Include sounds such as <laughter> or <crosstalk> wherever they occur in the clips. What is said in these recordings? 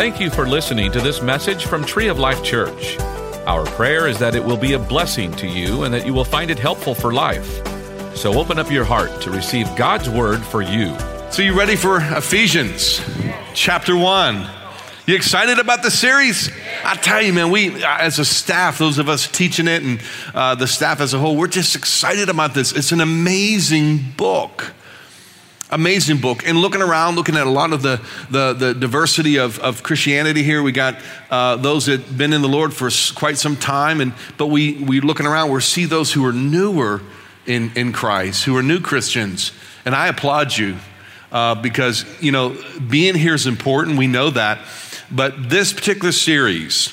Thank you for listening to this message from Tree of Life Church. Our prayer is that it will be a blessing to you and that you will find it helpful for life. So open up your heart to receive God's word for you. So, you ready for Ephesians chapter 1? You excited about the series? I tell you, man, we as a staff, those of us teaching it and uh, the staff as a whole, we're just excited about this. It's an amazing book. Amazing book. And looking around, looking at a lot of the, the, the diversity of, of Christianity here, we got uh, those that have been in the Lord for quite some time. And, but we, we looking around, we see those who are newer in, in Christ, who are new Christians. And I applaud you uh, because, you know, being here is important. We know that. But this particular series,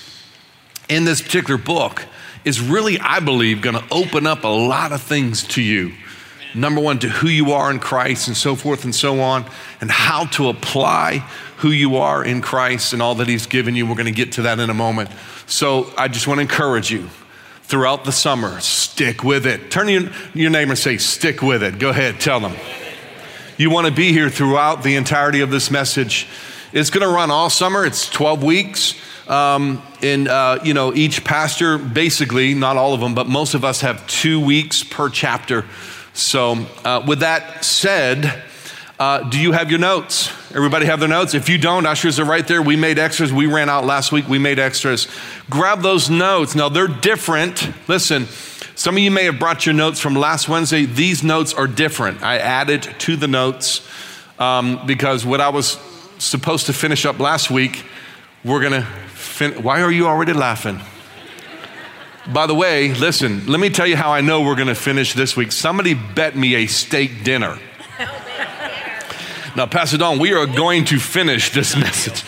in this particular book, is really, I believe, going to open up a lot of things to you. Number one, to who you are in Christ and so forth and so on, and how to apply who you are in Christ and all that He's given you. We're going to get to that in a moment. So I just want to encourage you throughout the summer, stick with it. Turn to your, your neighbor and say, stick with it. Go ahead, tell them. You want to be here throughout the entirety of this message. It's going to run all summer. It's 12 weeks. Um, and, uh, you know, each pastor, basically, not all of them, but most of us have two weeks per chapter. So, uh, with that said, uh, do you have your notes? Everybody have their notes? If you don't, ushers are right there. We made extras. We ran out last week. We made extras. Grab those notes. Now, they're different. Listen, some of you may have brought your notes from last Wednesday. These notes are different. I added to the notes um, because what I was supposed to finish up last week, we're going to fin- Why are you already laughing? By the way, listen, let me tell you how I know we're going to finish this week. Somebody bet me a steak dinner. Now, Pastor Don, we are going to finish this <laughs> message.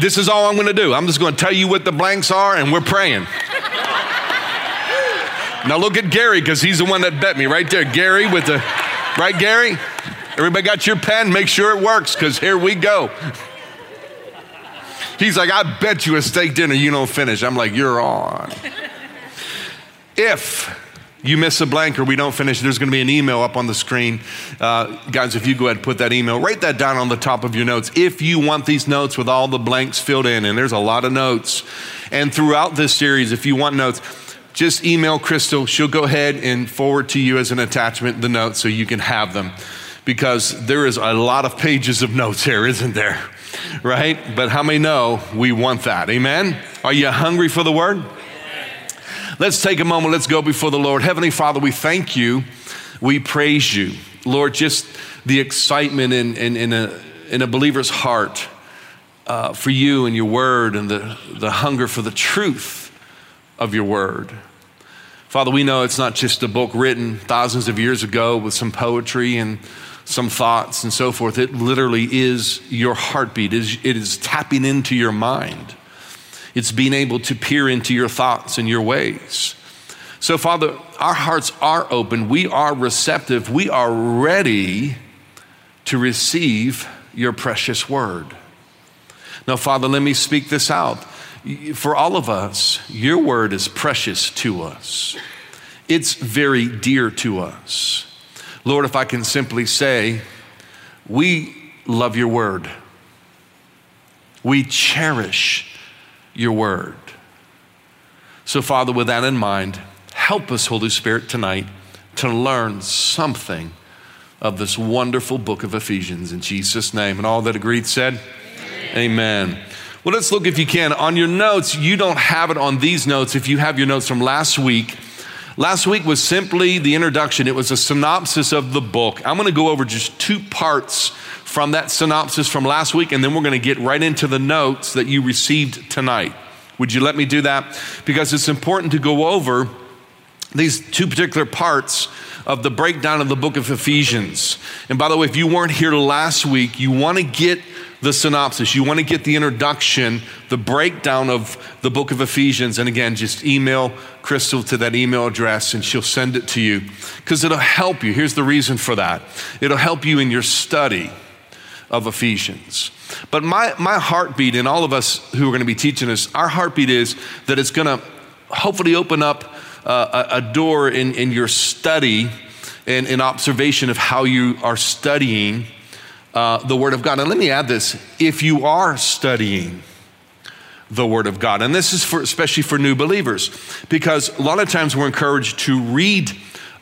This is all I'm going to do. I'm just going to tell you what the blanks are, and we're praying. Now, look at Gary, because he's the one that bet me right there. Gary with the, right, Gary? Everybody got your pen? Make sure it works, because here we go. He's like, I bet you a steak dinner you don't finish. I'm like, you're on. If you miss a blank or we don't finish, there's going to be an email up on the screen. Uh, guys, if you go ahead and put that email, write that down on the top of your notes. If you want these notes with all the blanks filled in, and there's a lot of notes. And throughout this series, if you want notes, just email Crystal. She'll go ahead and forward to you as an attachment the notes so you can have them. Because there is a lot of pages of notes here, isn't there? Right? But how many know we want that? Amen? Are you hungry for the word? Let's take a moment. Let's go before the Lord. Heavenly Father, we thank you. We praise you. Lord, just the excitement in, in, in, a, in a believer's heart uh, for you and your word and the, the hunger for the truth of your word. Father, we know it's not just a book written thousands of years ago with some poetry and some thoughts and so forth. It literally is your heartbeat, it is tapping into your mind. It's being able to peer into your thoughts and your ways. So, Father, our hearts are open. We are receptive. We are ready to receive your precious word. Now, Father, let me speak this out. For all of us, your word is precious to us, it's very dear to us. Lord, if I can simply say, we love your word, we cherish your word. So, Father, with that in mind, help us, Holy Spirit, tonight to learn something of this wonderful book of Ephesians in Jesus' name. And all that agreed said, Amen. Amen. Well, let's look if you can. On your notes, you don't have it on these notes. If you have your notes from last week, last week was simply the introduction, it was a synopsis of the book. I'm going to go over just two parts from that synopsis from last week, and then we're going to get right into the notes that you received tonight. Would you let me do that? Because it's important to go over these two particular parts of the breakdown of the book of Ephesians. And by the way, if you weren't here last week, you want to get the synopsis, you want to get the introduction, the breakdown of the book of Ephesians. And again, just email Crystal to that email address and she'll send it to you because it'll help you. Here's the reason for that it'll help you in your study of Ephesians. But my, my heartbeat, and all of us who are going to be teaching this, our heartbeat is that it's going to hopefully open up uh, a, a, door in, in your study and in observation of how you are studying uh, the Word of God. And let me add this if you are studying the Word of God, and this is for, especially for new believers, because a lot of times we're encouraged to read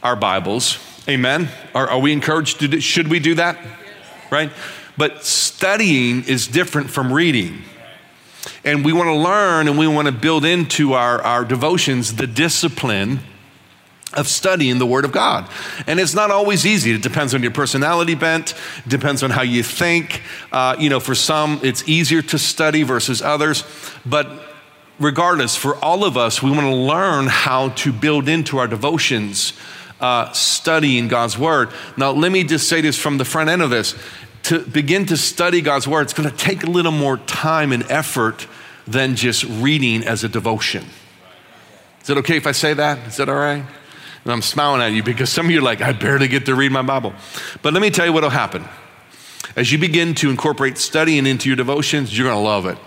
our Bibles. Amen. Are, are we encouraged to do, should we do that? Right? But studying is different from reading. And we want to learn and we want to build into our, our devotions the discipline of studying the Word of God. And it's not always easy. It depends on your personality bent, depends on how you think. Uh, you know, for some, it's easier to study versus others. But regardless, for all of us, we want to learn how to build into our devotions uh, studying God's Word. Now, let me just say this from the front end of this. To begin to study God's Word, it's going to take a little more time and effort than just reading as a devotion. Is it okay if I say that? Is that all right? And I'm smiling at you because some of you are like, I barely get to read my Bible. But let me tell you what will happen. As you begin to incorporate studying into your devotions, you're going to love it.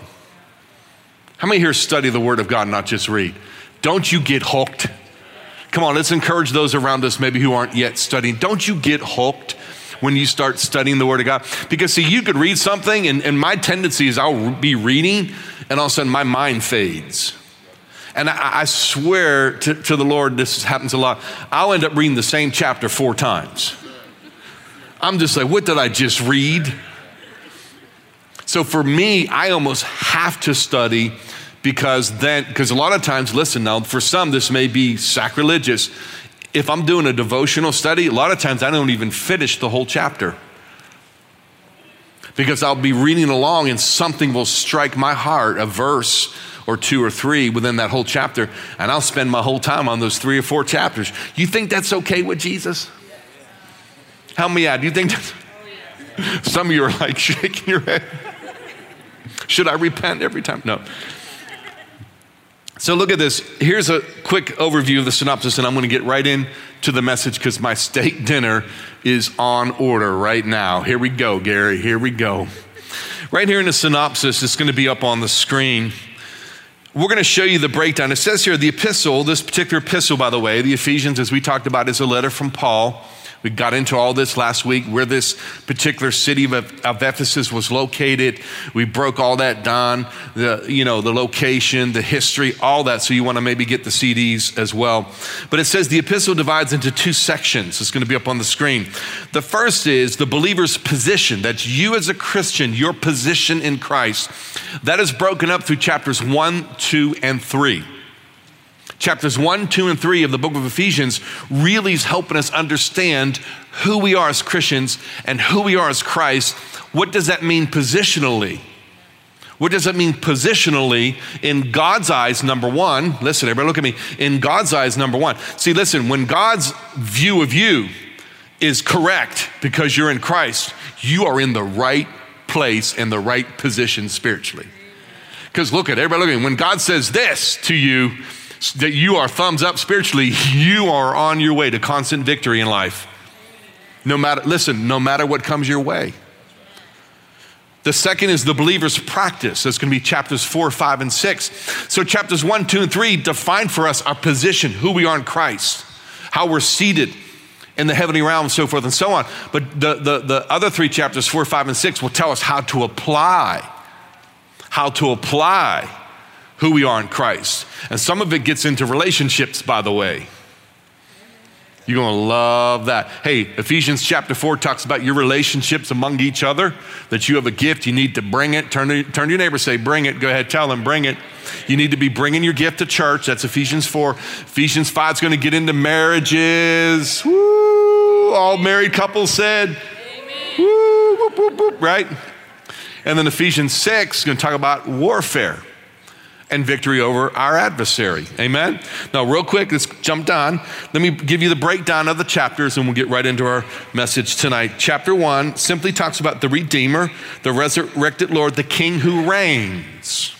How many here study the Word of God, not just read? Don't you get hooked? Come on, let's encourage those around us maybe who aren't yet studying. Don't you get hooked when you start studying the Word of God? Because, see, you could read something, and, and my tendency is I'll be reading, and all of a sudden my mind fades. And I, I swear to, to the Lord, this happens a lot. I'll end up reading the same chapter four times. I'm just like, what did I just read? So for me, I almost have to study because then, because a lot of times, listen now, for some, this may be sacrilegious. If I'm doing a devotional study, a lot of times I don't even finish the whole chapter because I'll be reading along and something will strike my heart, a verse or two or three within that whole chapter, and I'll spend my whole time on those three or four chapters. You think that's okay with Jesus? Help me out. Do you think that's, <laughs> some of you are like <laughs> shaking your head? Should I repent every time? No. So look at this. Here's a quick overview of the synopsis, and I'm going to get right in to the message because my <laughs> steak dinner is on order right now. Here we go, Gary. Here we go. Right here in the synopsis, it's going to be up on the screen we're going to show you the breakdown. It says here the epistle, this particular epistle, by the way, the Ephesians, as we talked about, is a letter from Paul we got into all this last week, where this particular city of, of, Ephesus was located. We broke all that down, the, you know, the location, the history, all that. So you want to maybe get the CDs as well. But it says the epistle divides into two sections. It's going to be up on the screen. The first is the believer's position. That's you as a Christian, your position in Christ. That is broken up through chapters one, two, and three chapters 1, 2, and 3 of the book of Ephesians really is helping us understand who we are as Christians and who we are as Christ. What does that mean positionally? What does that mean positionally in God's eyes, number one? Listen, everybody look at me. In God's eyes, number one. See, listen, when God's view of you is correct because you're in Christ, you are in the right place and the right position spiritually. Because look at everybody look at me. When God says this to you, that you are thumbs up spiritually, you are on your way to constant victory in life. No matter, listen, no matter what comes your way. The second is the believer's practice. That's going to be chapters four, five, and six. So, chapters one, two, and three define for us our position, who we are in Christ, how we're seated in the heavenly realm, and so forth and so on. But the, the, the other three chapters, four, five, and six, will tell us how to apply, how to apply who we are in Christ. And some of it gets into relationships, by the way. You're going to love that. Hey, Ephesians chapter 4 talks about your relationships among each other, that you have a gift, you need to bring it. Turn to, turn to your neighbor, say, Bring it. Go ahead, tell them, bring it. You need to be bringing your gift to church. That's Ephesians 4. Ephesians 5 is going to get into marriages. Woo! All married couples said, Woo, whoop, whoop, whoop, right? And then Ephesians 6 is going to talk about warfare and victory over our adversary. Amen? Now, real quick, let's jump down. Let me give you the breakdown of the chapters and we'll get right into our message tonight. Chapter one simply talks about the Redeemer, the resurrected Lord, the King who reigns.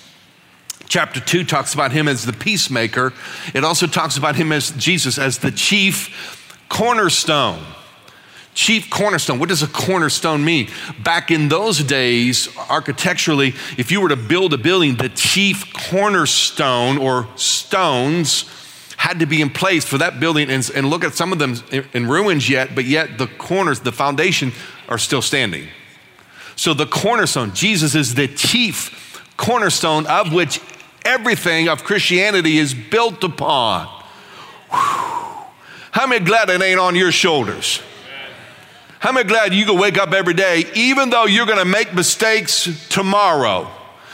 Chapter 2 talks about him as the peacemaker. It also talks about him as Jesus as the chief cornerstone chief cornerstone. What does a cornerstone mean? Back in those days, architecturally, if you were to build a building, the chief cornerstone or stones had to be in place for that building. And, and look at some of them in, in ruins yet, but yet the corners, the foundation are still standing. So the cornerstone, Jesus is the chief cornerstone of which everything of Christianity is built upon. Whew. How many glad it ain't on your shoulders? How many glad you can wake up every day, even though you're going to make mistakes tomorrow?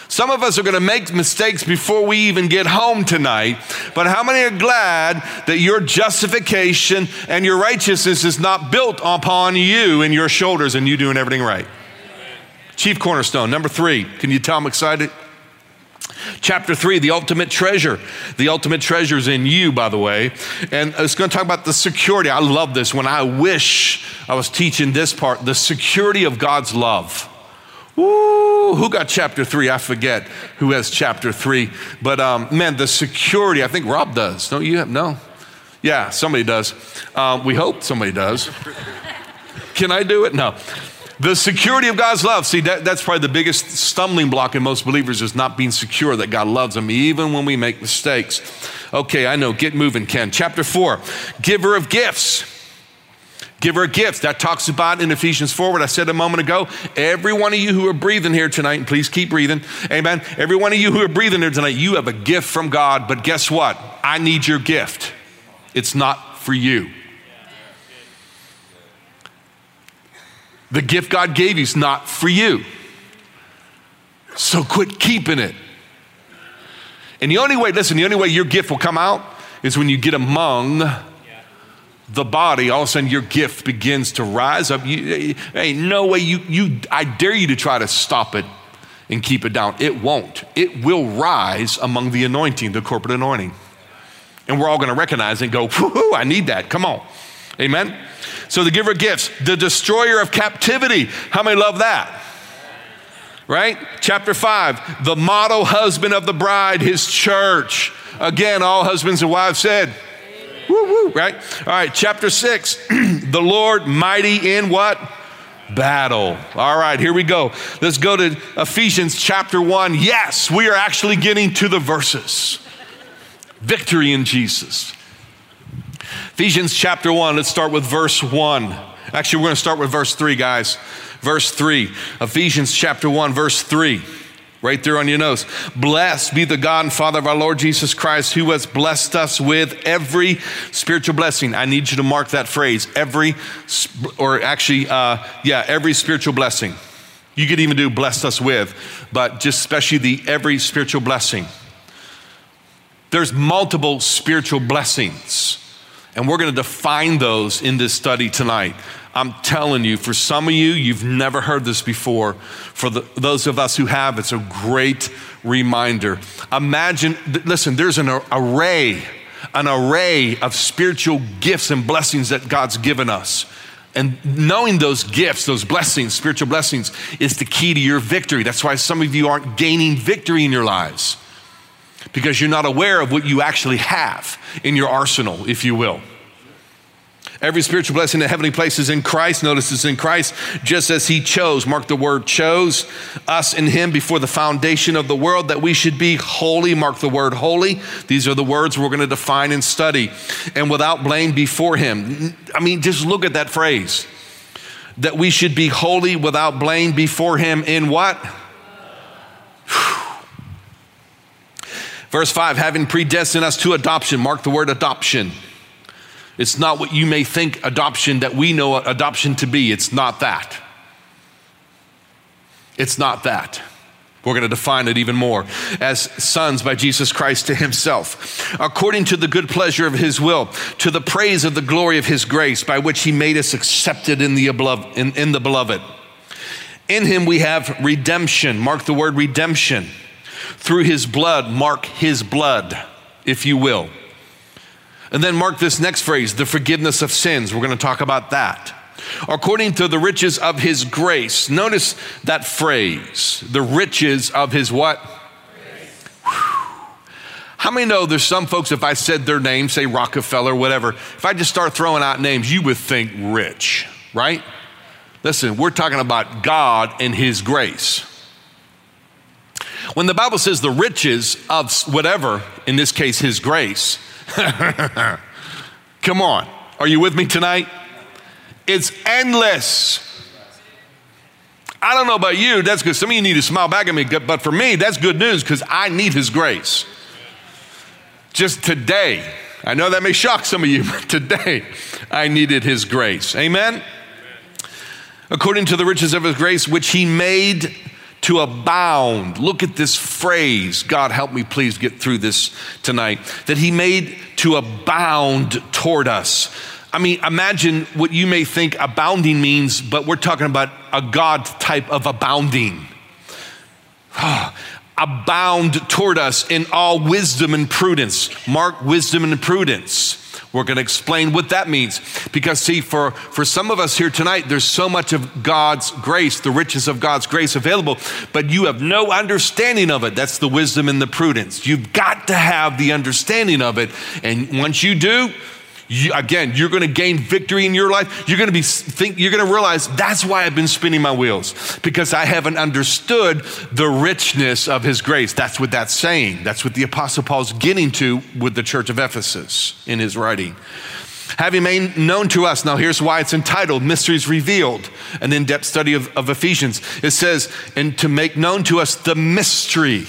Some of us are going to make mistakes before we even get home tonight. But how many are glad that your justification and your righteousness is not built upon you and your shoulders and you doing everything right? Chief cornerstone. Number three. Can you tell I'm excited? Chapter three, the ultimate treasure. The ultimate treasure is in you, by the way. And it's going to talk about the security. I love this When I wish I was teaching this part the security of God's love. Who got chapter three? I forget who has chapter three. But um, man, the security, I think Rob does. Don't you have? No? Yeah, somebody does. Um, we hope somebody does. Can I do it? No. The security of God's love. See, that, that's probably the biggest stumbling block in most believers is not being secure that God loves them, even when we make mistakes. Okay, I know. Get moving, Ken. Chapter four, giver of gifts. Give her gifts. That talks about in Ephesians 4, what I said a moment ago. Every one of you who are breathing here tonight, and please keep breathing. Amen. Every one of you who are breathing here tonight, you have a gift from God. But guess what? I need your gift. It's not for you. The gift God gave you is not for you. So quit keeping it. And the only way, listen, the only way your gift will come out is when you get among the body, all of a sudden your gift begins to rise up. You, hey, no way you, you, I dare you to try to stop it and keep it down. It won't. It will rise among the anointing, the corporate anointing. And we're all going to recognize and go, whoo, I need that. Come on. Amen. So the giver of gifts, the destroyer of captivity. How many love that? Right? Chapter five, the model husband of the bride, his church. Again, all husbands and wives said, Woo, woo, right? All right, chapter six, <clears throat> the Lord mighty in what? Battle. All right, here we go. Let's go to Ephesians chapter one. Yes, we are actually getting to the verses. Victory in Jesus. Ephesians chapter one, let's start with verse one. Actually, we're going to start with verse three, guys. Verse three, Ephesians chapter one, verse three. Right there on your nose. Blessed be the God and Father of our Lord Jesus Christ, who has blessed us with every spiritual blessing. I need you to mark that phrase every, or actually, uh, yeah, every spiritual blessing. You could even do blessed us with, but just especially the every spiritual blessing. There's multiple spiritual blessings, and we're going to define those in this study tonight. I'm telling you, for some of you, you've never heard this before. For the, those of us who have, it's a great reminder. Imagine, listen, there's an array, an array of spiritual gifts and blessings that God's given us. And knowing those gifts, those blessings, spiritual blessings, is the key to your victory. That's why some of you aren't gaining victory in your lives, because you're not aware of what you actually have in your arsenal, if you will. Every spiritual blessing in heavenly places in Christ. Notice it's in Christ, just as He chose. Mark the word chose us in Him before the foundation of the world that we should be holy. Mark the word holy. These are the words we're going to define and study. And without blame before Him. I mean, just look at that phrase that we should be holy without blame before Him in what? Verse 5 having predestined us to adoption. Mark the word adoption. It's not what you may think adoption that we know adoption to be. It's not that. It's not that. We're going to define it even more as sons by Jesus Christ to himself, according to the good pleasure of his will, to the praise of the glory of his grace, by which he made us accepted in the, in, in the beloved. In him we have redemption. Mark the word redemption. Through his blood, mark his blood, if you will and then mark this next phrase the forgiveness of sins. We're going to talk about that. According to the riches of his grace. Notice that phrase the riches of his what? How many know there's some folks, if I said their name, say Rockefeller, whatever, if I just start throwing out names, you would think rich, right? Listen, we're talking about God and His grace. When the Bible says the riches of whatever, in this case, His grace, <laughs> Come on. Are you with me tonight? It's endless. I don't know about you, that's good. Some of you need to smile back at me, but for me, that's good news because I need His grace. Just today, I know that may shock some of you, <laughs> but today I needed His grace. Amen? According to the riches of His grace, which He made to abound. Look at this phrase. God, help me please get through this tonight. That He made to abound toward us. I mean, imagine what you may think abounding means, but we're talking about a God type of abounding. <sighs> abound toward us in all wisdom and prudence. Mark wisdom and prudence. We're going to explain what that means. Because, see, for, for some of us here tonight, there's so much of God's grace, the riches of God's grace available, but you have no understanding of it. That's the wisdom and the prudence. You've got to have the understanding of it. And once you do, you, again, you're going to gain victory in your life. You're going to be think you're going to realize that's why I've been spinning my wheels because I haven't understood the richness of His grace. That's what that's saying. That's what the Apostle Paul's getting to with the church of Ephesus in his writing. Having made known to us, now here's why it's entitled Mysteries Revealed, an in depth study of, of Ephesians. It says, and to make known to us the mystery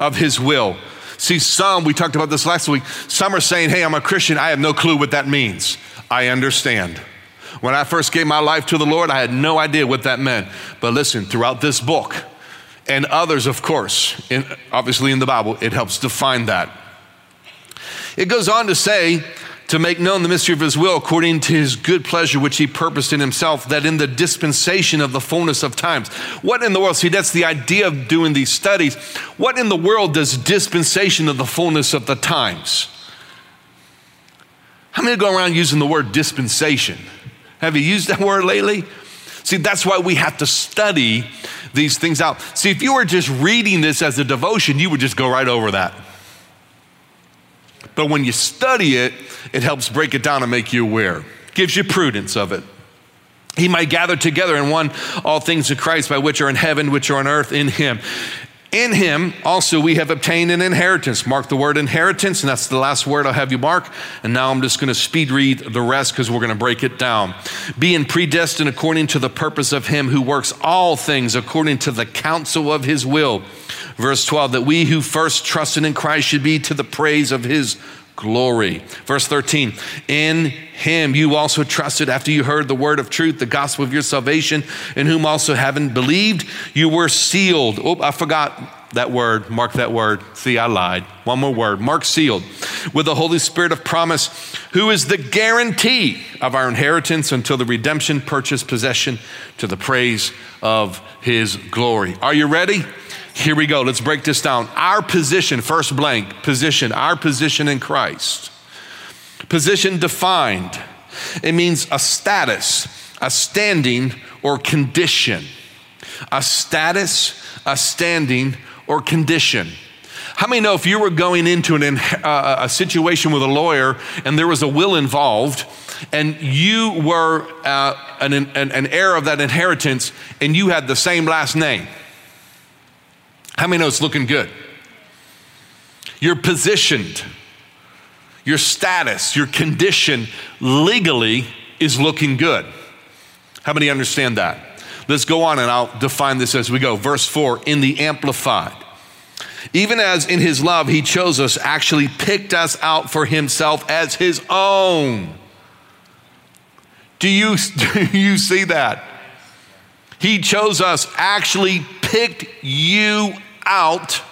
of His will See, some, we talked about this last week, some are saying, hey, I'm a Christian. I have no clue what that means. I understand. When I first gave my life to the Lord, I had no idea what that meant. But listen, throughout this book, and others, of course, in, obviously in the Bible, it helps define that. It goes on to say, to make known the mystery of his will according to his good pleasure, which he purposed in himself, that in the dispensation of the fullness of times. What in the world? See, that's the idea of doing these studies. What in the world does dispensation of the fullness of the times? How many go around using the word dispensation? Have you used that <laughs> word lately? See, that's why we have to study these things out. See, if you were just reading this as a devotion, you would just go right over that. But when you study it, it helps break it down and make you aware, gives you prudence of it. He might gather together in one all things of Christ, by which are in heaven, which are on earth, in him. In him also we have obtained an inheritance. Mark the word inheritance, and that's the last word I'll have you mark. And now I'm just going to speed read the rest because we're going to break it down. Being predestined according to the purpose of him who works all things according to the counsel of his will. Verse 12, that we who first trusted in Christ should be to the praise of his glory. Verse 13, in him you also trusted after you heard the word of truth, the gospel of your salvation, in whom also having believed, you were sealed. Oh, I forgot that word. Mark that word. See, I lied. One more word. Mark sealed with the Holy Spirit of promise, who is the guarantee of our inheritance until the redemption, purchase, possession to the praise of his glory. Are you ready? Here we go. Let's break this down. Our position, first blank, position, our position in Christ. Position defined. It means a status, a standing, or condition. A status, a standing, or condition. How many know if you were going into an, uh, a situation with a lawyer and there was a will involved, and you were uh, an, an, an heir of that inheritance, and you had the same last name? How many know it's looking good? You're positioned, your status, your condition legally is looking good. How many understand that? Let's go on and I'll define this as we go. Verse 4 in the Amplified. Even as in his love he chose us, actually picked us out for himself as his own. Do you, <laughs> do you see that? He chose us, actually picked you out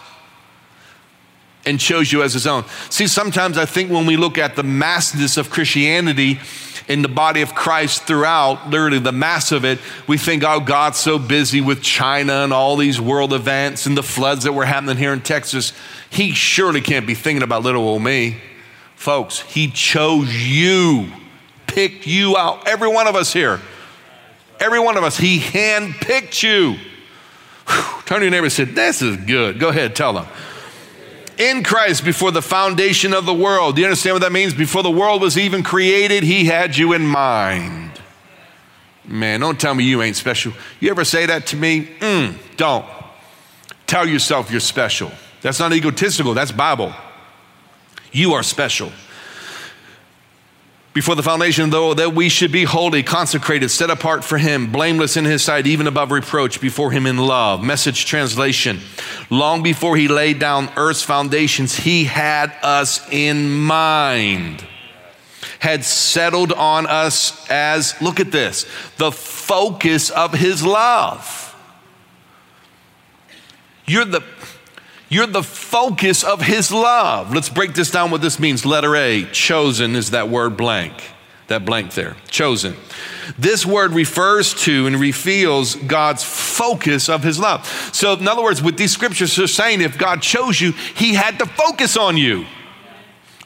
and chose you as his own. See, sometimes I think when we look at the massness of Christianity in the body of Christ throughout, literally the mass of it, we think, oh, God's so busy with China and all these world events and the floods that were happening here in Texas. He surely can't be thinking about little old me. Folks, he chose you, picked you out, every one of us here. Every one of us, he handpicked you. Whew, turn to your neighbor and This is good. Go ahead, tell them. In Christ before the foundation of the world. Do you understand what that means? Before the world was even created, He had you in mind. Man, don't tell me you ain't special. You ever say that to me? Mm, don't. Tell yourself you're special. That's not egotistical, that's Bible. You are special before the foundation, though, that we should be holy, consecrated, set apart for Him, blameless in His sight, even above reproach, before Him in love. Message translation Long before He laid down earth's foundations, He had us in mind, had settled on us as, look at this, the focus of His love. You're the you're the focus of his love. Let's break this down what this means. Letter A, chosen is that word blank. That blank there, chosen. This word refers to and reveals God's focus of his love. So, in other words, with these scriptures they're saying if God chose you, he had to focus on you.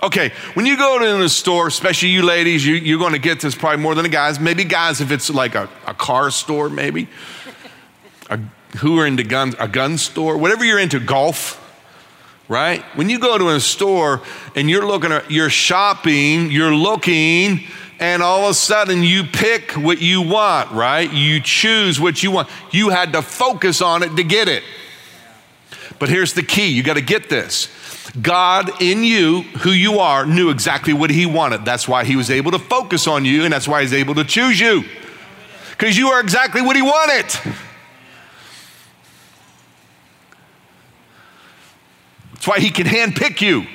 Okay, when you go to a store, especially you ladies, you, are going to get this probably more than the guys. Maybe guys, if it's like a, a car store, maybe. A who are into guns, a gun store, whatever you're into, golf, right? When you go to a store and you're looking at, you're shopping, you're looking, and all of a sudden you pick what you want, right? You choose what you want. You had to focus on it to get it. But here's the key you got to get this. God in you, who you are, knew exactly what He wanted. That's why He was able to focus on you, and that's why He's able to choose you. Because you are exactly what He wanted. That's why he can handpick you.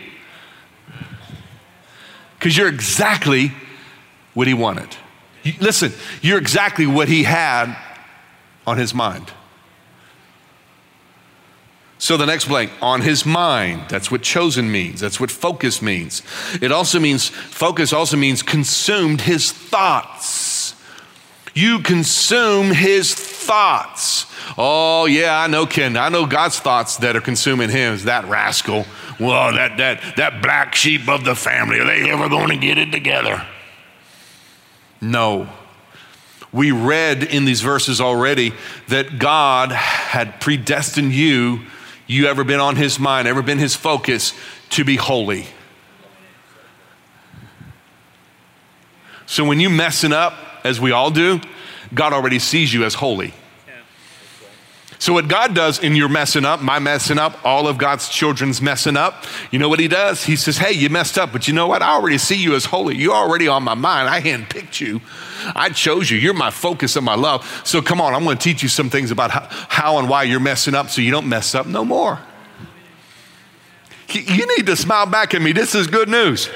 Because you're exactly what he wanted. You, listen, you're exactly what he had on his mind. So the next blank, on his mind. That's what chosen means. That's what focus means. It also means, focus also means consumed his thoughts. You consume his thoughts. Oh, yeah, I know Ken. I know God's thoughts that are consuming him is that rascal. Well, that, that, that black sheep of the family, are they ever going to get it together? No. We read in these verses already that God had predestined you. You ever been on his mind, ever been his focus to be holy. So when you messing up, as we all do, God already sees you as holy. So, what God does in your messing up, my messing up, all of God's children's messing up, you know what He does? He says, Hey, you messed up, but you know what? I already see you as holy. You're already on my mind. I handpicked you. I chose you. You're my focus of my love. So, come on, I'm going to teach you some things about how, how and why you're messing up so you don't mess up no more. You need to smile back at me. This is good news.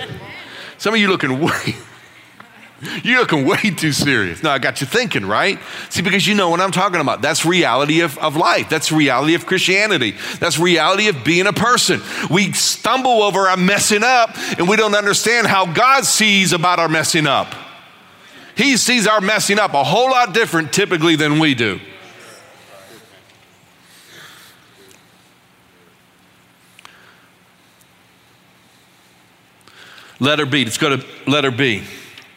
Some of you looking <laughs> you're looking way too serious. Now, I got you thinking, right? See, because you know what I'm talking about. That's reality of, of life. That's reality of Christianity. That's reality of being a person. We stumble over our messing up and we don't understand how God sees about our messing up. He sees our messing up a whole lot different typically than we do. Letter B. Let's go to letter B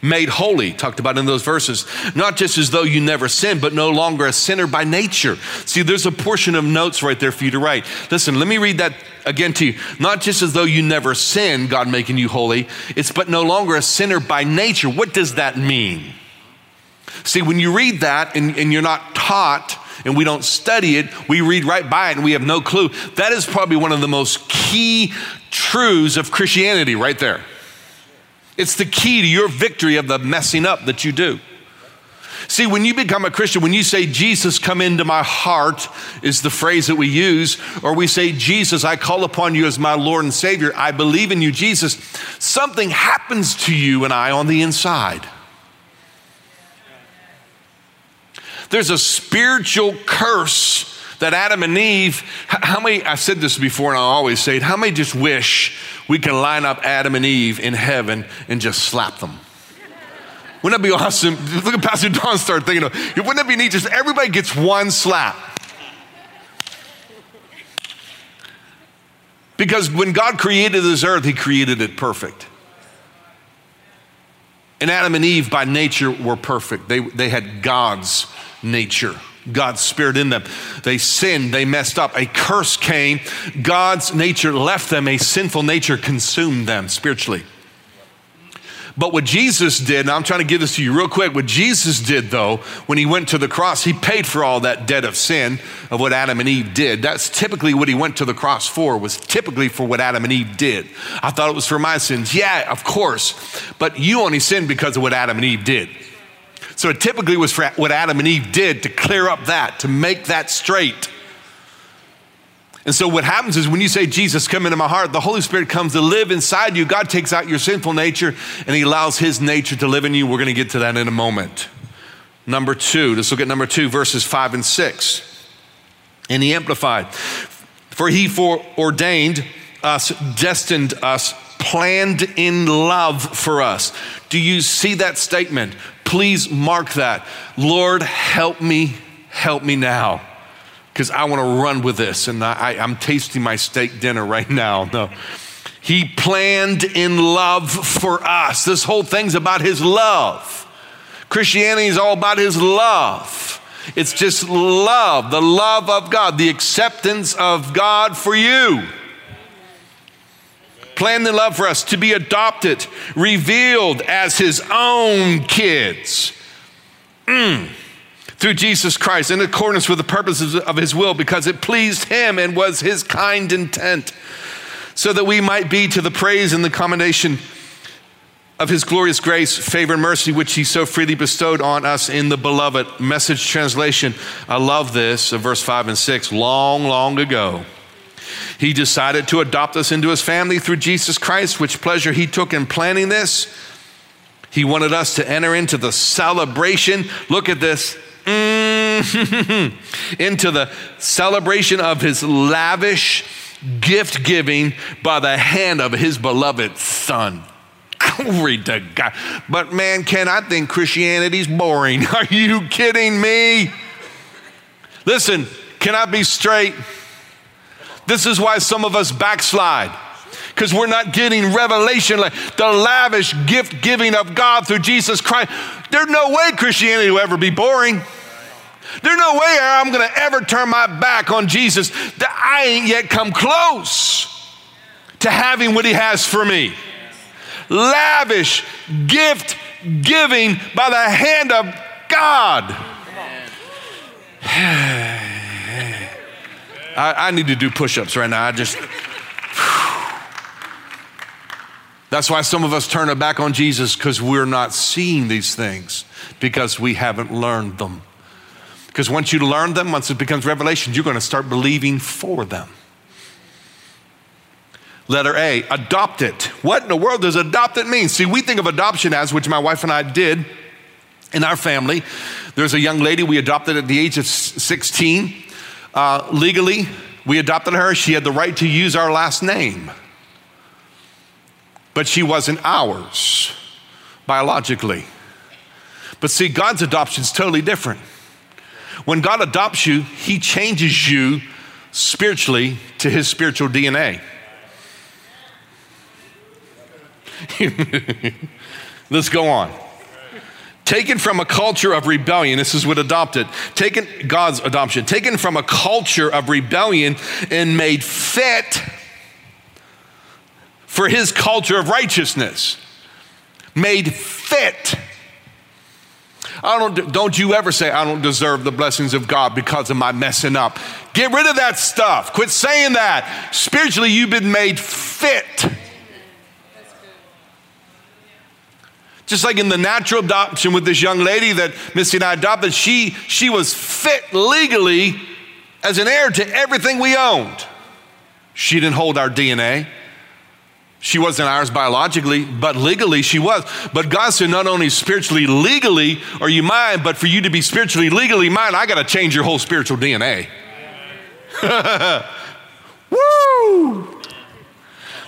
made holy, talked about in those verses. Not just as though you never sinned, but no longer a sinner by nature. See, there's a portion of notes right there for you to write. Listen, let me read that again to you. Not just as though you never sinned, God making you holy, it's but no longer a sinner by nature. What does that mean? See, when you read that and, and you're not taught, and we don't study it, we read right by it and we have no clue. That is probably one of the most key truths of Christianity, right there. It's the key to your victory of the messing up that you do. See, when you become a Christian, when you say, Jesus, come into my heart, is the phrase that we use, or we say, Jesus, I call upon you as my Lord and Savior, I believe in you, Jesus, something happens to you and I on the inside. There's a spiritual curse that Adam and Eve, how many, I've said this before and I always say it, how many just wish we can line up Adam and Eve in heaven and just slap them? Wouldn't that be awesome? Look at Pastor Don start thinking, of, wouldn't that be neat? Just everybody gets one slap. Because when God created this earth, He created it perfect. And Adam and Eve, by nature, were perfect. They, they had God's nature. God's spirit in them. They sinned, they messed up. A curse came. God's nature left them, a sinful nature consumed them spiritually. But what Jesus did, and I'm trying to give this to you real quick, what Jesus did though, when he went to the cross, he paid for all that debt of sin of what Adam and Eve did. That's typically what he went to the cross for, was typically for what Adam and Eve did. I thought it was for my sins. Yeah, of course. But you only sinned because of what Adam and Eve did. So it typically was what Adam and Eve did to clear up that, to make that straight. And so what happens is when you say, Jesus, come into my heart, the Holy Spirit comes to live inside you. God takes out your sinful nature and he allows his nature to live in you. We're going to get to that in a moment. Number two, let's look at number two, verses five and six. And he amplified, for he foreordained us, destined us, planned in love for us. Do you see that statement? Please mark that. Lord, help me, help me now because I want to run with this and I, am tasting my steak dinner right now. No. He planned in love for us. This whole thing's about His love. Christianity is all about His love. It's just love, the love of God, the acceptance of God for you. Planned in love for us to be adopted, revealed as His own kids. Mm through Jesus Christ in accordance with the purposes of his will because it pleased him and was his kind intent, so that we might be to the praise and the commendation of his glorious grace, favor, and mercy, which he so freely bestowed on us in the beloved. Message translation. I love this of verse 5 and 6. Long, long ago, he decided to adopt us into his family through Jesus Christ, which pleasure he took in planning this. He wanted us to enter into the celebration. Look at this Mm-hmm. <laughs> into the celebration of his lavish gift giving by the hand of his beloved son. <laughs> Glory to God. But man, can I think Christianity's boring? <laughs> Are you kidding me? Listen, can I be straight? This is why some of us backslide because we're not getting revelation like the lavish gift giving of God through Jesus Christ. There's no way Christianity will ever be boring. There's no way I'm going to ever turn my back on Jesus I ain't yet come close to having what he has for me. Lavish gift giving by the hand of God. <sighs> I, I, need to do push ups right now. I just. That's why some of us turn our back on Jesus because we're not seeing these things because we haven't learned them. Because once you learn them, once it becomes revelation, you're going to start believing for them. Letter A, adopt it. What in the world does adopt it mean? See, we think of adoption as, which my wife and I did in our family. There's a young lady we adopted at the age of 16. Uh, legally, we adopted her. She had the right to use our last name, but she wasn't ours biologically. But see, God's adoption is totally different. When God adopts you, He changes you spiritually to His spiritual DNA. <laughs> Let's go on. Taken from a culture of rebellion, this is what adopted, taken God's adoption, taken from a culture of rebellion and made fit for his culture of righteousness. Made fit I don't, don't you ever say, I don't deserve the blessings of God because of my messing up. Get rid of that stuff. Quit saying that. Spiritually, you've been made fit. Just like in the natural adoption with this young lady that Missy and I adopted, she, she was fit legally as an heir to everything we owned. She didn't hold our DNA. She wasn't ours biologically, but legally she was. But God said, not only spiritually, legally are you mine, but for you to be spiritually, legally mine, I got to change your whole spiritual DNA. <laughs> Woo!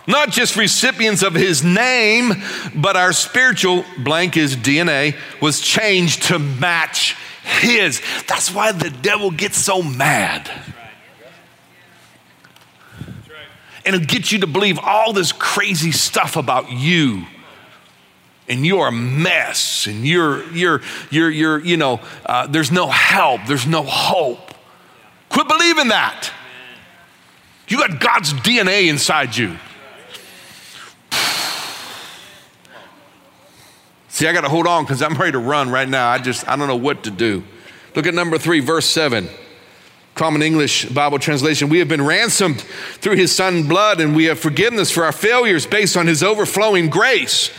Not just recipients of his name, but our spiritual blank is DNA was changed to match his. That's why the devil gets so mad. and it'll get you to believe all this crazy stuff about you and you're a mess and you're you're you're you're you know uh, there's no help there's no hope quit believing that you got god's dna inside you See, I got to hold on because I'm ready to run right now. I just, I don't know what to do. Look at number three, verse seven. Common English Bible translation. We have been ransomed through his son blood and we have forgiveness for our failures based on his overflowing grace.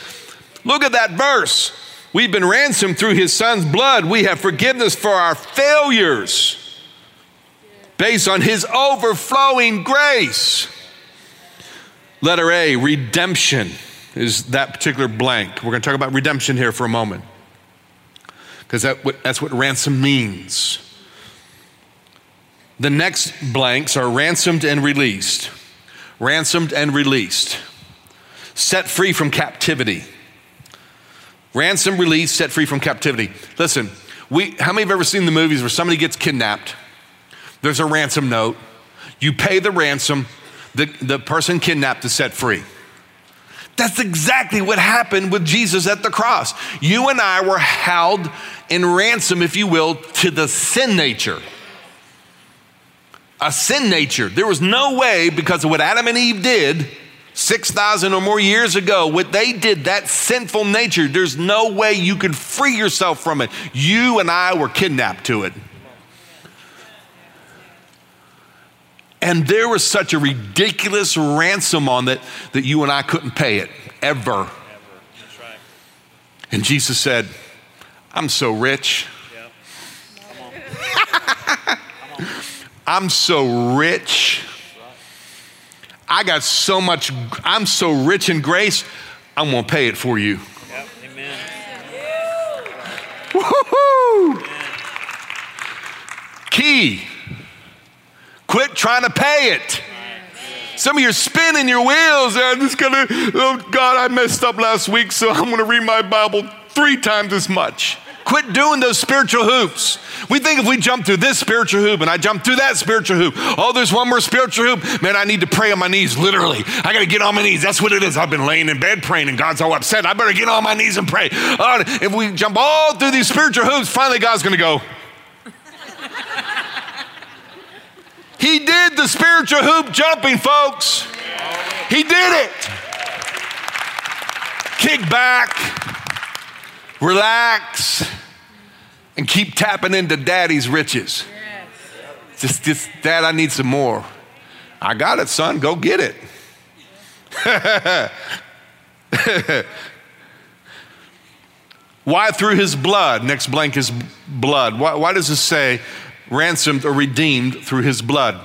Look at that verse. We've been ransomed through his son's blood. We have forgiveness for our failures based on his overflowing grace. Letter A, redemption is that particular blank. We're going to talk about redemption here for a moment because that, that's what ransom means. The next blanks are ransomed and released. Ransomed and released. Set free from captivity. Ransom, release, set free from captivity. Listen, we, how many have ever seen the movies where somebody gets kidnapped? There's a ransom note. You pay the ransom, the, the person kidnapped is set free. That's exactly what happened with Jesus at the cross. You and I were held in ransom, if you will, to the sin nature. A sin nature. There was no way, because of what Adam and Eve did 6,000 or more years ago, what they did, that sinful nature, there's no way you could free yourself from it. You and I were kidnapped to it. And there was such a ridiculous ransom on that that you and I couldn't pay it ever. Right. And Jesus said, I'm so rich. <laughs> I'm so rich. I got so much, I'm so rich in grace, I'm gonna pay it for you. Yep. Amen. Woo-hoo! Key Quit trying to pay it. Some of you are spinning your wheels. I'm just gonna, oh God, I messed up last week, so <laughs> I'm gonna read my Bible three times as much. Quit doing those spiritual hoops. We think if we jump through this spiritual hoop and I jump through that spiritual hoop, oh, there's one more spiritual hoop. Man, I need to pray on my knees, literally. I got to get on my knees. That's what it is. I've been laying in bed praying and God's all upset. I better get on my knees and pray. Uh, if we jump all through these spiritual hoops, finally God's going to go, He did the spiritual hoop jumping, folks. He did it. Kick back, relax, and keep tapping into daddy's riches. Just, just, dad, I need some more. I got it, son. Go get it. <laughs> Why through his blood? Next blank is blood. Why, why does it say ransomed or redeemed through his blood.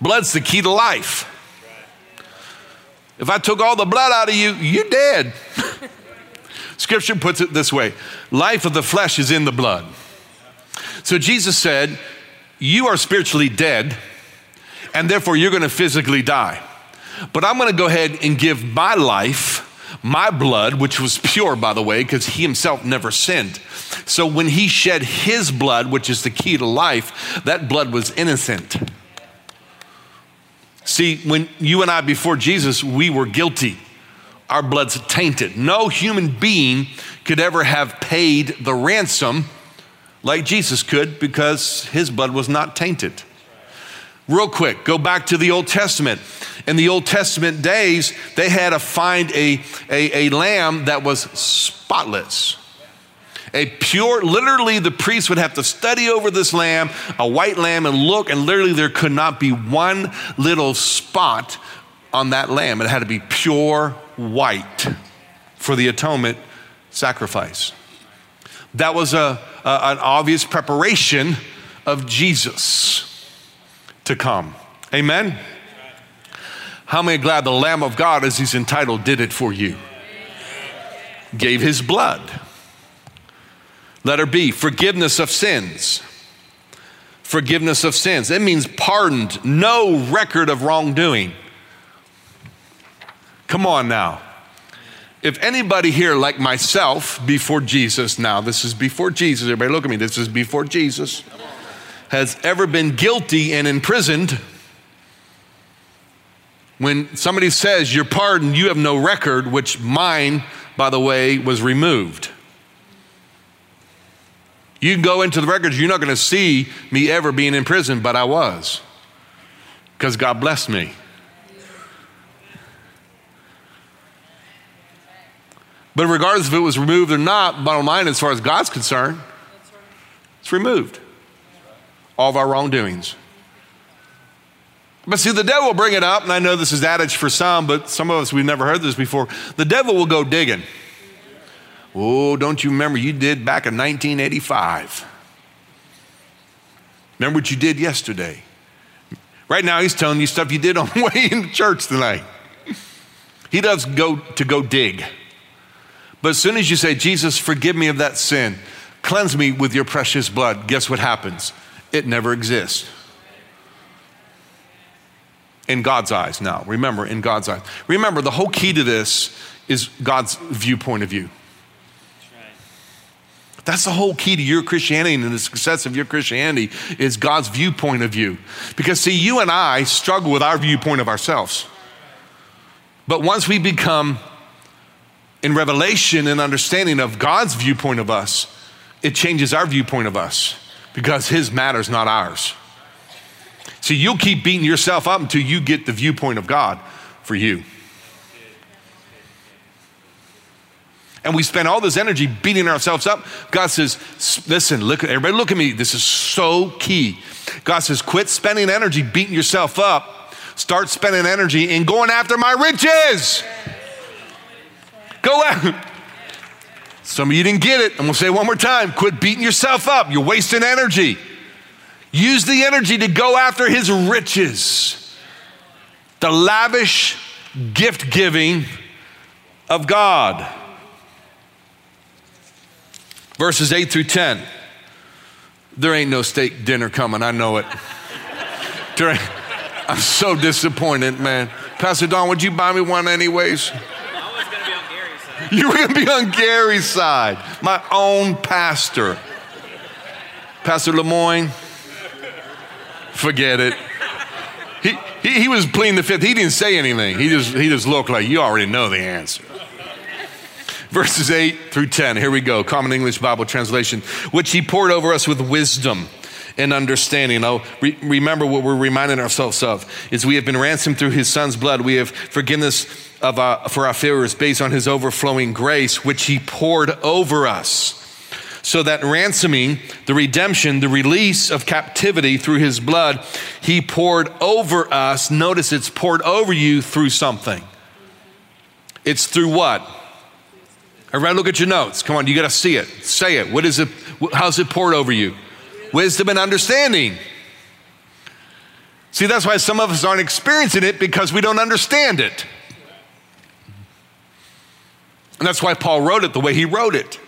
Blood's the key to life. If I took all the blood out of you, you're dead. <laughs> Scripture puts it this way life of the flesh is in the blood. So Jesus said, You are spiritually dead, and therefore you're going to physically die. But I'm going to go ahead and give my life, my blood, which was pure, by the way, because he himself never sinned. So when he shed his blood, which is the key to life, that blood was innocent. See, when you and I, before Jesus, we were guilty. Our blood's tainted. No human being could ever have paid the ransom like Jesus could because his blood was not tainted. Real quick, go back to the Old Testament. In the Old Testament days, they had to find a, a, a lamb that was spotless. A pure, literally, the priest would have to study over this lamb, a white lamb, and look, and literally, there could not be one little spot on that lamb. It had to be pure white for the atonement sacrifice. That was a, a an obvious preparation of Jesus to come. Amen? How many glad the Lamb of God, as he's entitled, did it for you? Gave his blood. Letter B, forgiveness of sins. Forgiveness of sins. It means pardoned, no record of wrongdoing. Come on now. If anybody here, like myself, before Jesus, now this is before Jesus, everybody look at me, this is before Jesus, has ever been guilty and imprisoned, when somebody says you're pardoned, you have no record, which mine, by the way, was removed. You can go into the records, you're not going to see me ever being in prison, but I was because God blessed me. But regardless if it was removed or not, bottom line, as far as God's concerned, it's removed. All of our wrongdoings. But see, the devil will bring it up, and I know this is adage for some, but some of us, we've never heard this before. The devil will go digging. Oh, don't you remember you did back in 1985? Remember what you did yesterday? Right now, he's telling you stuff you did on the <laughs> way into church tonight. He does go to go dig. But as soon as you say, Jesus, forgive me of that sin, cleanse me with your precious blood, guess what happens? It never exists. In God's eyes, now, remember, in God's eyes. Remember, the whole key to this is God's viewpoint of view. That's the whole key to your Christianity and the success of your Christianity is God's viewpoint of view. Because, see, you and I struggle with our viewpoint of ourselves. But once we become in revelation and understanding of God's viewpoint of us, it changes our viewpoint of us because His matters, not ours. See, you'll keep beating yourself up until you get the viewpoint of God for you. And we spend all this energy beating ourselves up. God says, listen, look, everybody look at me. This is so key. God says, quit spending energy beating yourself up. Start spending energy in going after my riches. Go out. Some of you didn't get it. I'm gonna say it one more time. Quit beating yourself up. You're wasting energy. Use the energy to go after his riches, the lavish gift giving of God. Verses 8 through 10. There ain't no steak dinner coming, I know it. I'm so disappointed, man. Pastor Don, would you buy me one anyways? I was gonna be on Gary's side. You were to be on Gary's side, my own pastor. Pastor Lemoyne, forget it. He, he, he was pleading the fifth. He didn't say anything. He just, he just looked like you already know the answer. Verses 8 through 10. Here we go. Common English Bible translation. Which he poured over us with wisdom and understanding. Now, re- remember what we're reminding ourselves of is we have been ransomed through his son's blood. We have forgiveness of our, for our failures based on his overflowing grace, which he poured over us. So that ransoming, the redemption, the release of captivity through his blood, he poured over us. Notice it's poured over you through something. It's through what? Everybody, look at your notes. Come on, you got to see it. Say it. What is it? How's it poured over you? Wisdom and understanding. See, that's why some of us aren't experiencing it because we don't understand it. And that's why Paul wrote it the way he wrote it.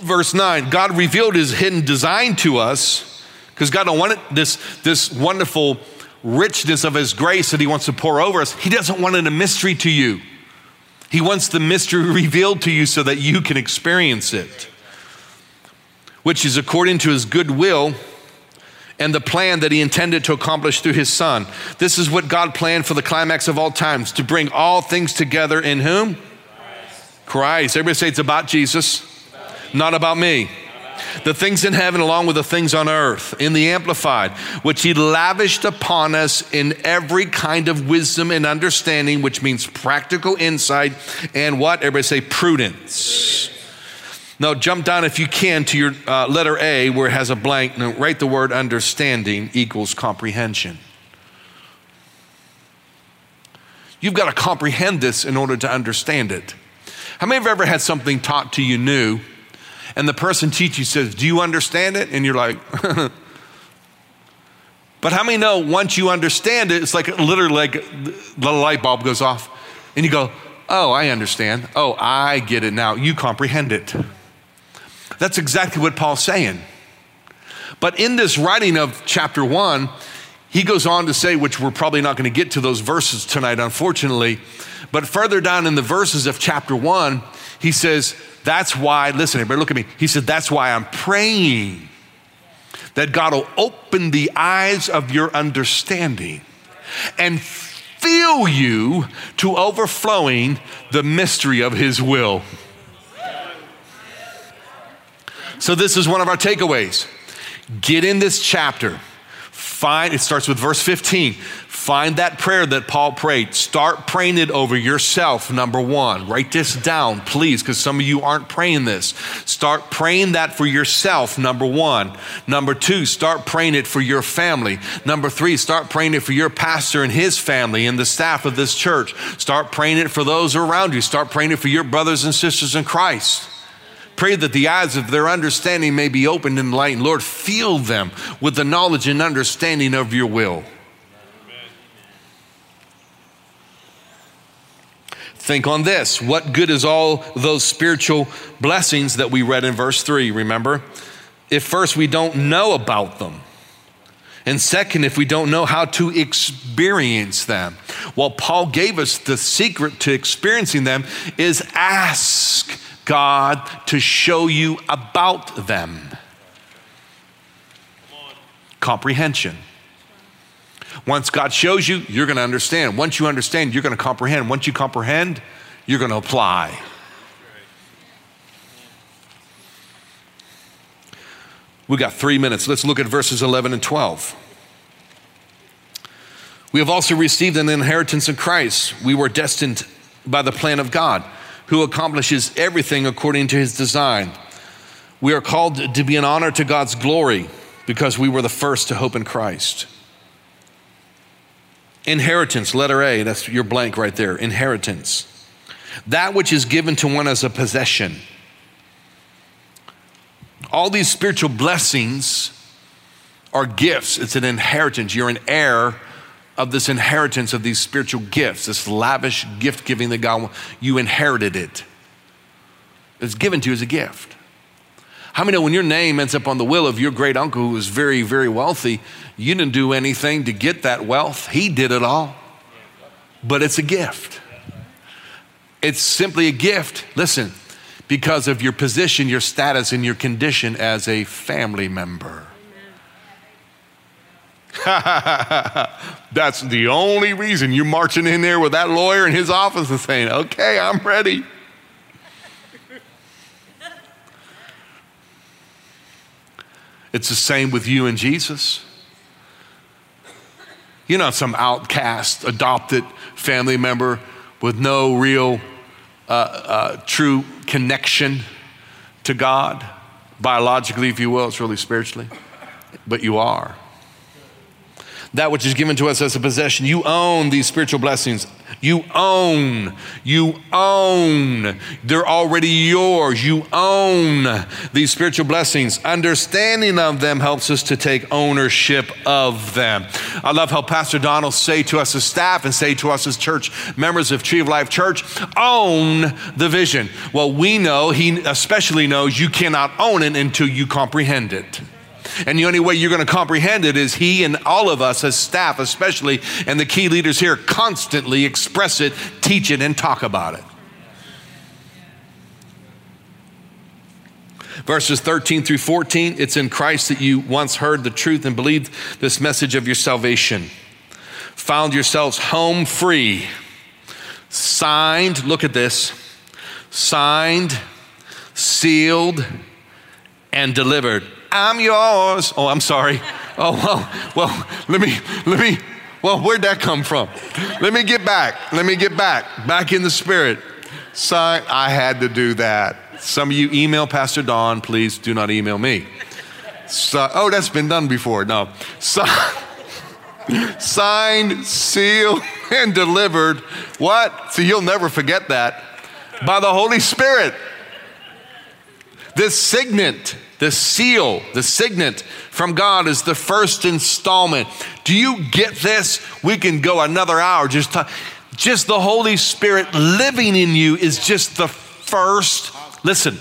Verse 9 God revealed his hidden design to us because God don't want it, this, this wonderful richness of his grace that he wants to pour over us. He doesn't want it a mystery to you. He wants the mystery revealed to you so that you can experience it, which is according to his good will and the plan that he intended to accomplish through his son. This is what God planned for the climax of all times to bring all things together in whom? Christ. Everybody say it's about Jesus, not about me. The things in heaven along with the things on earth, in the Amplified, which he lavished upon us in every kind of wisdom and understanding, which means practical insight and what? Everybody say prudence. Now, jump down if you can to your uh, letter A where it has a blank. Now, write the word understanding equals comprehension. You've got to comprehend this in order to understand it. How many have ever had something taught to you new, and the person teaching says, Do you understand it? And you're like, <laughs> But how many know once you understand it, it's like literally like the light bulb goes off, and you go, Oh, I understand. Oh, I get it now. You comprehend it. That's exactly what Paul's saying. But in this writing of chapter one, he goes on to say, which we're probably not going to get to those verses tonight, unfortunately. But further down in the verses of chapter one, he says, That's why, listen, everybody, look at me. He said, That's why I'm praying that God will open the eyes of your understanding and fill you to overflowing the mystery of his will. So, this is one of our takeaways. Get in this chapter. Find, it starts with verse 15 Find that prayer that Paul prayed. Start praying it over yourself, number one. Write this down, please, because some of you aren't praying this. Start praying that for yourself, number one. Number two, start praying it for your family. Number three, start praying it for your pastor and his family and the staff of this church. Start praying it for those around you. Start praying it for your brothers and sisters in Christ. Pray that the eyes of their understanding may be opened and enlightened. Lord, fill them with the knowledge and understanding of your will. Think on this. What good is all those spiritual blessings that we read in verse 3? Remember? If first we don't know about them, and second, if we don't know how to experience them. Well, Paul gave us the secret to experiencing them is ask God to show you about them. Comprehension. Once God shows you, you're going to understand. Once you understand, you're going to comprehend. Once you comprehend, you're going to apply. We got three minutes. Let's look at verses 11 and 12. We have also received an inheritance in Christ. We were destined by the plan of God, who accomplishes everything according to his design. We are called to be an honor to God's glory because we were the first to hope in Christ. Inheritance, letter A, that's your blank right there. Inheritance. That which is given to one as a possession. All these spiritual blessings are gifts, it's an inheritance. You're an heir of this inheritance of these spiritual gifts, this lavish gift giving that God, you inherited it. It's given to you as a gift. How many know when your name ends up on the will of your great uncle who was very, very wealthy, you didn't do anything to get that wealth? He did it all. But it's a gift. It's simply a gift. Listen, because of your position, your status, and your condition as a family member. <laughs> That's the only reason you're marching in there with that lawyer in his office and saying, okay, I'm ready. It's the same with you and Jesus. You're not some outcast, adopted family member with no real uh, uh, true connection to God, biologically, if you will, it's really spiritually, but you are that which is given to us as a possession. You own these spiritual blessings. You own. You own. They're already yours. You own these spiritual blessings. Understanding of them helps us to take ownership of them. I love how Pastor Donald say to us as staff and say to us as church members of Tree of Life Church, own the vision. Well, we know, he especially knows you cannot own it until you comprehend it. And the only way you're going to comprehend it is he and all of us as staff, especially, and the key leaders here constantly express it, teach it, and talk about it. Verses 13 through 14, it's in Christ that you once heard the truth and believed this message of your salvation. Found yourselves home free, signed, look at this, signed, sealed, and delivered I'm yours. Oh, I'm sorry. Oh, well, well, let me, let me, well, where'd that come from? Let me get back. Let me get back. Back in the spirit. Sign, I had to do that. Some of you email Pastor Don, please do not email me. So, oh, that's been done before. No. So, <laughs> signed, sealed, and delivered. What? So you'll never forget that. By the Holy Spirit. This signet the seal, the signet from God is the first installment. Do you get this? We can go another hour just talk. Just the Holy Spirit living in you is just the first. Listen,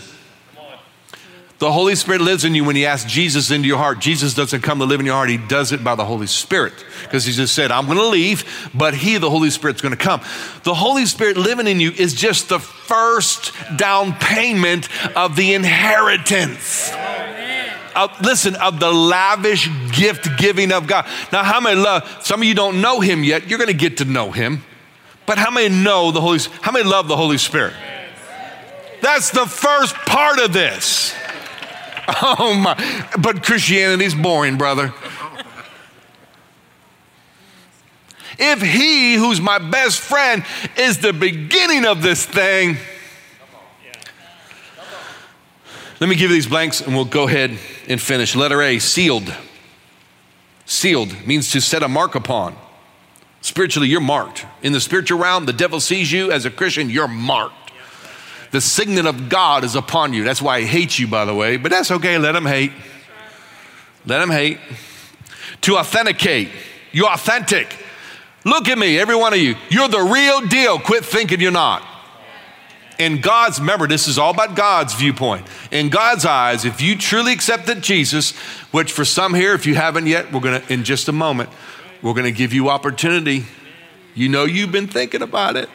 the Holy Spirit lives in you when you ask Jesus into your heart. Jesus doesn't come to live in your heart, He does it by the Holy Spirit. Because He just said, I'm going to leave, but He, the Holy Spirit's going to come. The Holy Spirit living in you is just the first down payment of the inheritance. Of, listen, of the lavish gift giving of God. Now, how many love? Some of you don't know Him yet. You're going to get to know Him. But how many know the Holy How many love the Holy Spirit? That's the first part of this. Oh my, but Christianity's boring, brother. If he, who's my best friend, is the beginning of this thing, let me give you these blanks and we'll go ahead and finish. Letter A, sealed. Sealed means to set a mark upon. Spiritually, you're marked. In the spiritual realm, the devil sees you as a Christian, you're marked. The signet of God is upon you. That's why he hates you, by the way, but that's okay. Let him hate. Let him hate. To authenticate, you're authentic. Look at me, every one of you. You're the real deal. Quit thinking you're not. In God's, remember, this is all about God's viewpoint. In God's eyes, if you truly accepted Jesus, which for some here, if you haven't yet, we're to, in just a moment, we're to give you opportunity. You know you've been thinking about it.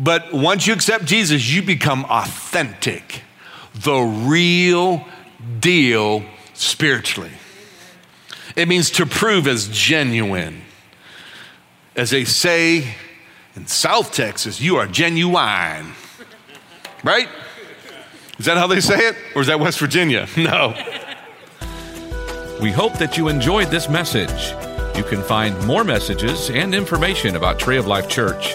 But once you accept Jesus, you become authentic, the real deal spiritually. It means to prove as genuine. As they say in South Texas, you are genuine. Right? Is that how they say it? Or is that West Virginia? <laughs> No. We hope that you enjoyed this message. You can find more messages and information about Tree of Life Church